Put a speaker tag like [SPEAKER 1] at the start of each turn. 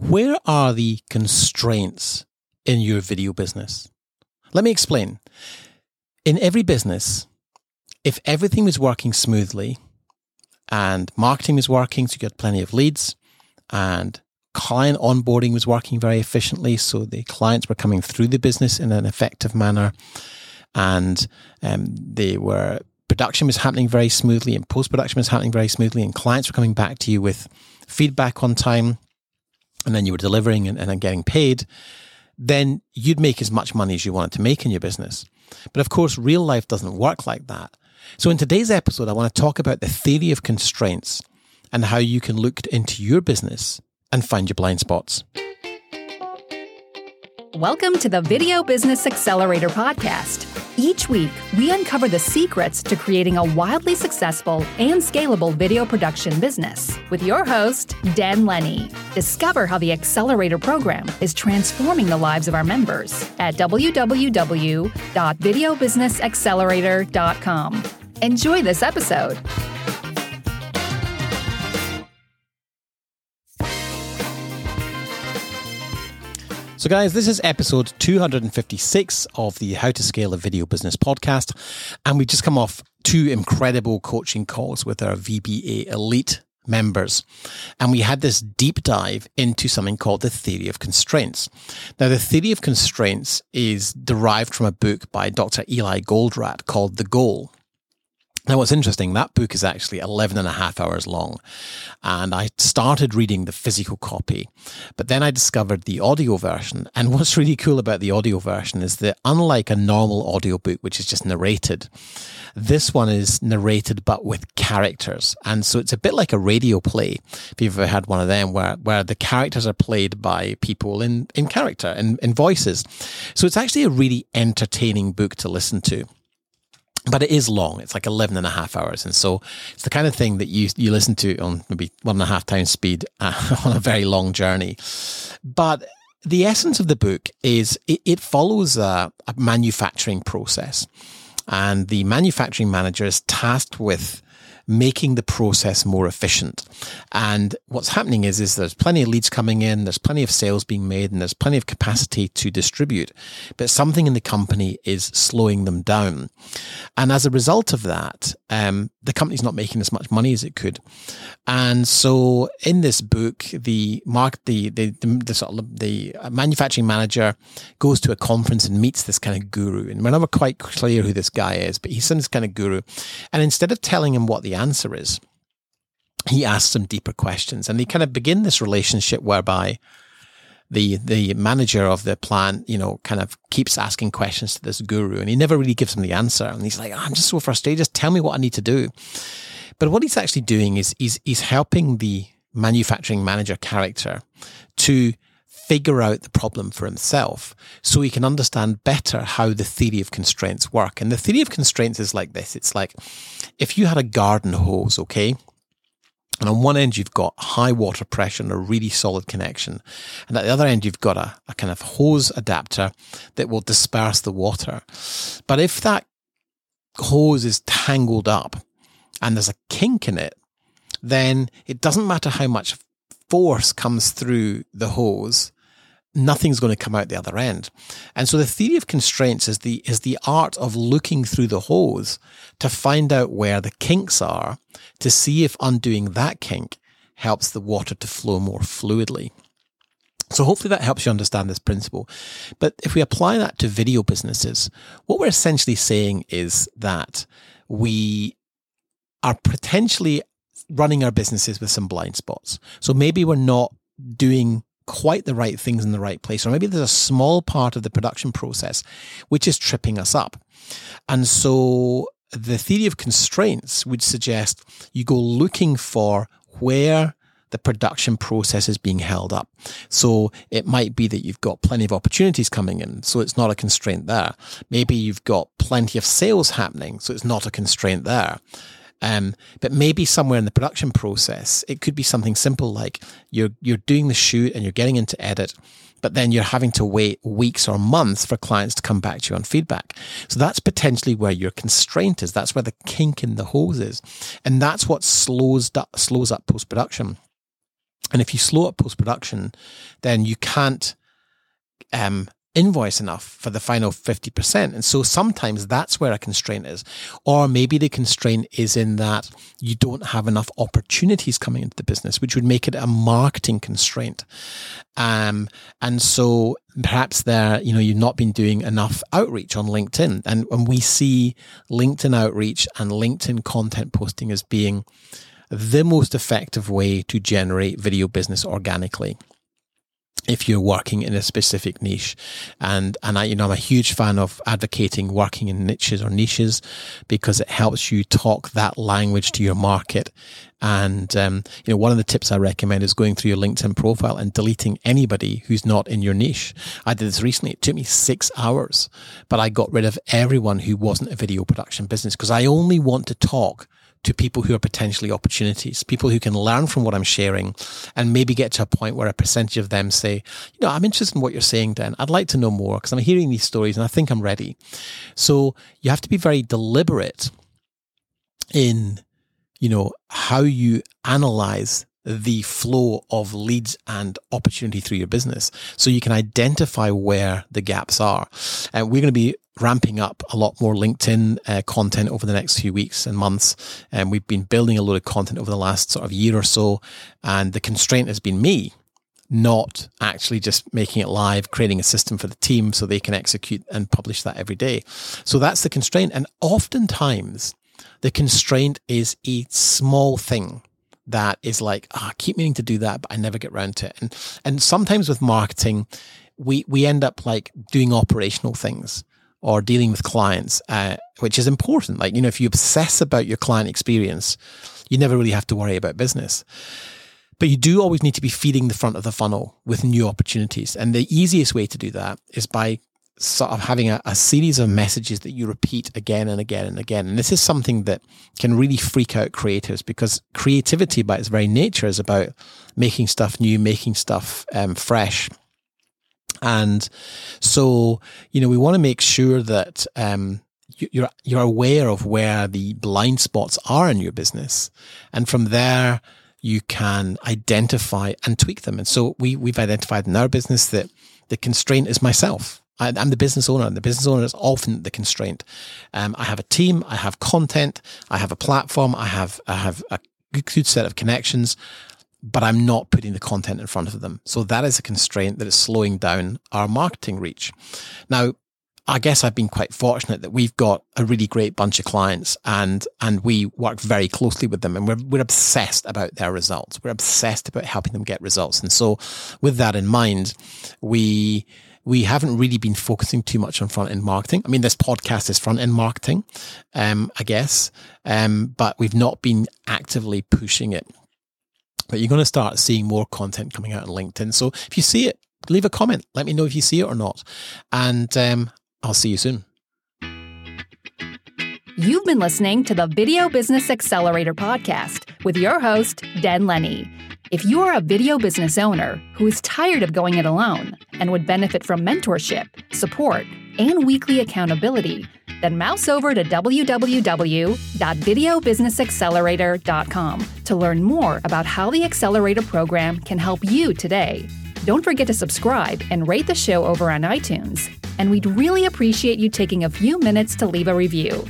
[SPEAKER 1] Where are the constraints in your video business? Let me explain. In every business, if everything was working smoothly and marketing was working, so you got plenty of leads, and client onboarding was working very efficiently, so the clients were coming through the business in an effective manner, and um, they were production was happening very smoothly, and post production was happening very smoothly, and clients were coming back to you with feedback on time, and then you were delivering and, and getting paid. Then you'd make as much money as you wanted to make in your business. But of course, real life doesn't work like that. So, in today's episode, I want to talk about the theory of constraints and how you can look into your business and find your blind spots.
[SPEAKER 2] Welcome to the Video Business Accelerator Podcast. Each week, we uncover the secrets to creating a wildly successful and scalable video production business with your host, Dan Lenny. Discover how the Accelerator program is transforming the lives of our members at www.videobusinessaccelerator.com. Enjoy this episode.
[SPEAKER 1] So, guys, this is episode 256 of the How to Scale a Video Business podcast. And we've just come off two incredible coaching calls with our VBA Elite members. And we had this deep dive into something called the theory of constraints. Now, the theory of constraints is derived from a book by Dr. Eli Goldratt called The Goal. Now, what's interesting, that book is actually 11 and a half hours long. And I started reading the physical copy, but then I discovered the audio version. And what's really cool about the audio version is that unlike a normal audio book, which is just narrated, this one is narrated but with characters. And so it's a bit like a radio play, if you've ever had one of them, where, where the characters are played by people in, in character, in, in voices. So it's actually a really entertaining book to listen to but it is long. It's like 11 and a half hours. And so it's the kind of thing that you, you listen to on maybe one and a half times speed on a very long journey. But the essence of the book is it, it follows a, a manufacturing process. And the manufacturing manager is tasked with making the process more efficient. And what's happening is, is there's plenty of leads coming in, there's plenty of sales being made, and there's plenty of capacity to distribute. But something in the company is slowing them down. And as a result of that, um, the company's not making as much money as it could. And so in this book, the mark, the, the, the, the sort of the manufacturing manager goes to a conference and meets this kind of guru. And we're never quite clear who this guy is, but he's some kind of guru. And instead of telling him what the answer is, he asks some deeper questions and they kind of begin this relationship whereby the the manager of the plant, you know, kind of keeps asking questions to this guru and he never really gives him the answer. And he's like, oh, I'm just so frustrated. Just tell me what I need to do. But what he's actually doing is he's, he's helping the manufacturing manager character to figure out the problem for himself so he can understand better how the theory of constraints work. And the theory of constraints is like this. It's like if you had a garden hose, okay? And on one end, you've got high water pressure and a really solid connection. And at the other end, you've got a, a kind of hose adapter that will disperse the water. But if that hose is tangled up and there's a kink in it, then it doesn't matter how much force comes through the hose nothing's going to come out the other end. And so the theory of constraints is the is the art of looking through the hose to find out where the kinks are to see if undoing that kink helps the water to flow more fluidly. So hopefully that helps you understand this principle. But if we apply that to video businesses, what we're essentially saying is that we are potentially running our businesses with some blind spots. So maybe we're not doing quite the right things in the right place, or maybe there's a small part of the production process which is tripping us up. And so the theory of constraints would suggest you go looking for where the production process is being held up. So it might be that you've got plenty of opportunities coming in. So it's not a constraint there. Maybe you've got plenty of sales happening. So it's not a constraint there. Um, but maybe somewhere in the production process, it could be something simple like you're you're doing the shoot and you're getting into edit, but then you're having to wait weeks or months for clients to come back to you on feedback. So that's potentially where your constraint is. That's where the kink in the hose is, and that's what slows slows up post production. And if you slow up post production, then you can't um, invoice enough for the final 50%. And so sometimes that's where a constraint is. Or maybe the constraint is in that you don't have enough opportunities coming into the business, which would make it a marketing constraint. Um, and so perhaps there, you know, you've not been doing enough outreach on LinkedIn. And when we see LinkedIn outreach and LinkedIn content posting as being the most effective way to generate video business organically if you're working in a specific niche. And, and I, you know, I'm a huge fan of advocating working in niches or niches because it helps you talk that language to your market. And, um, you know, one of the tips I recommend is going through your LinkedIn profile and deleting anybody who's not in your niche. I did this recently. It took me six hours, but I got rid of everyone who wasn't a video production business because I only want to talk to people who are potentially opportunities, people who can learn from what I'm sharing and maybe get to a point where a percentage of them say, you know, I'm interested in what you're saying, Dan. I'd like to know more because I'm hearing these stories and I think I'm ready. So you have to be very deliberate in, you know, how you analyze the flow of leads and opportunity through your business so you can identify where the gaps are. And we're going to be ramping up a lot more LinkedIn uh, content over the next few weeks and months. And we've been building a lot of content over the last sort of year or so. And the constraint has been me not actually just making it live, creating a system for the team so they can execute and publish that every day. So that's the constraint. And oftentimes the constraint is a small thing that is like, oh, I keep meaning to do that, but I never get around to it. And and sometimes with marketing, we we end up like doing operational things or dealing with clients, uh, which is important. Like you know, if you obsess about your client experience, you never really have to worry about business. But you do always need to be feeding the front of the funnel with new opportunities. And the easiest way to do that is by sort of having a, a, series of messages that you repeat again and again and again. And this is something that can really freak out creators because creativity by its very nature is about making stuff new, making stuff um, fresh. And so, you know, we want to make sure that um, you're you're aware of where the blind spots are in your business, and from there you can identify and tweak them. And so we we've identified in our business that the constraint is myself. I, am the business owner, and the business owner is often the constraint. Um, I have a team, I have content, I have a platform, I have I have a good set of connections, but I'm not putting the content in front of them. So that is a constraint that is slowing down our marketing reach. Now, I guess I've been quite fortunate that we've got a really great bunch of clients and and we work very closely with them and we're we're obsessed about their results. We're obsessed about helping them get results. And so with that in mind, we we haven't really been focusing too much on front end marketing. I mean, this podcast is front end marketing, um, I guess, um, but we've not been actively pushing it. But you're going to start seeing more content coming out on LinkedIn. So if you see it, leave a comment. Let me know if you see it or not. And um, I'll see you soon.
[SPEAKER 2] You've been listening to the Video Business Accelerator podcast with your host, Dan Lenny. If you are a video business owner who is tired of going it alone and would benefit from mentorship, support, and weekly accountability, then mouse over to www.videobusinessaccelerator.com to learn more about how the Accelerator program can help you today. Don't forget to subscribe and rate the show over on iTunes. And we'd really appreciate you taking a few minutes to leave a review.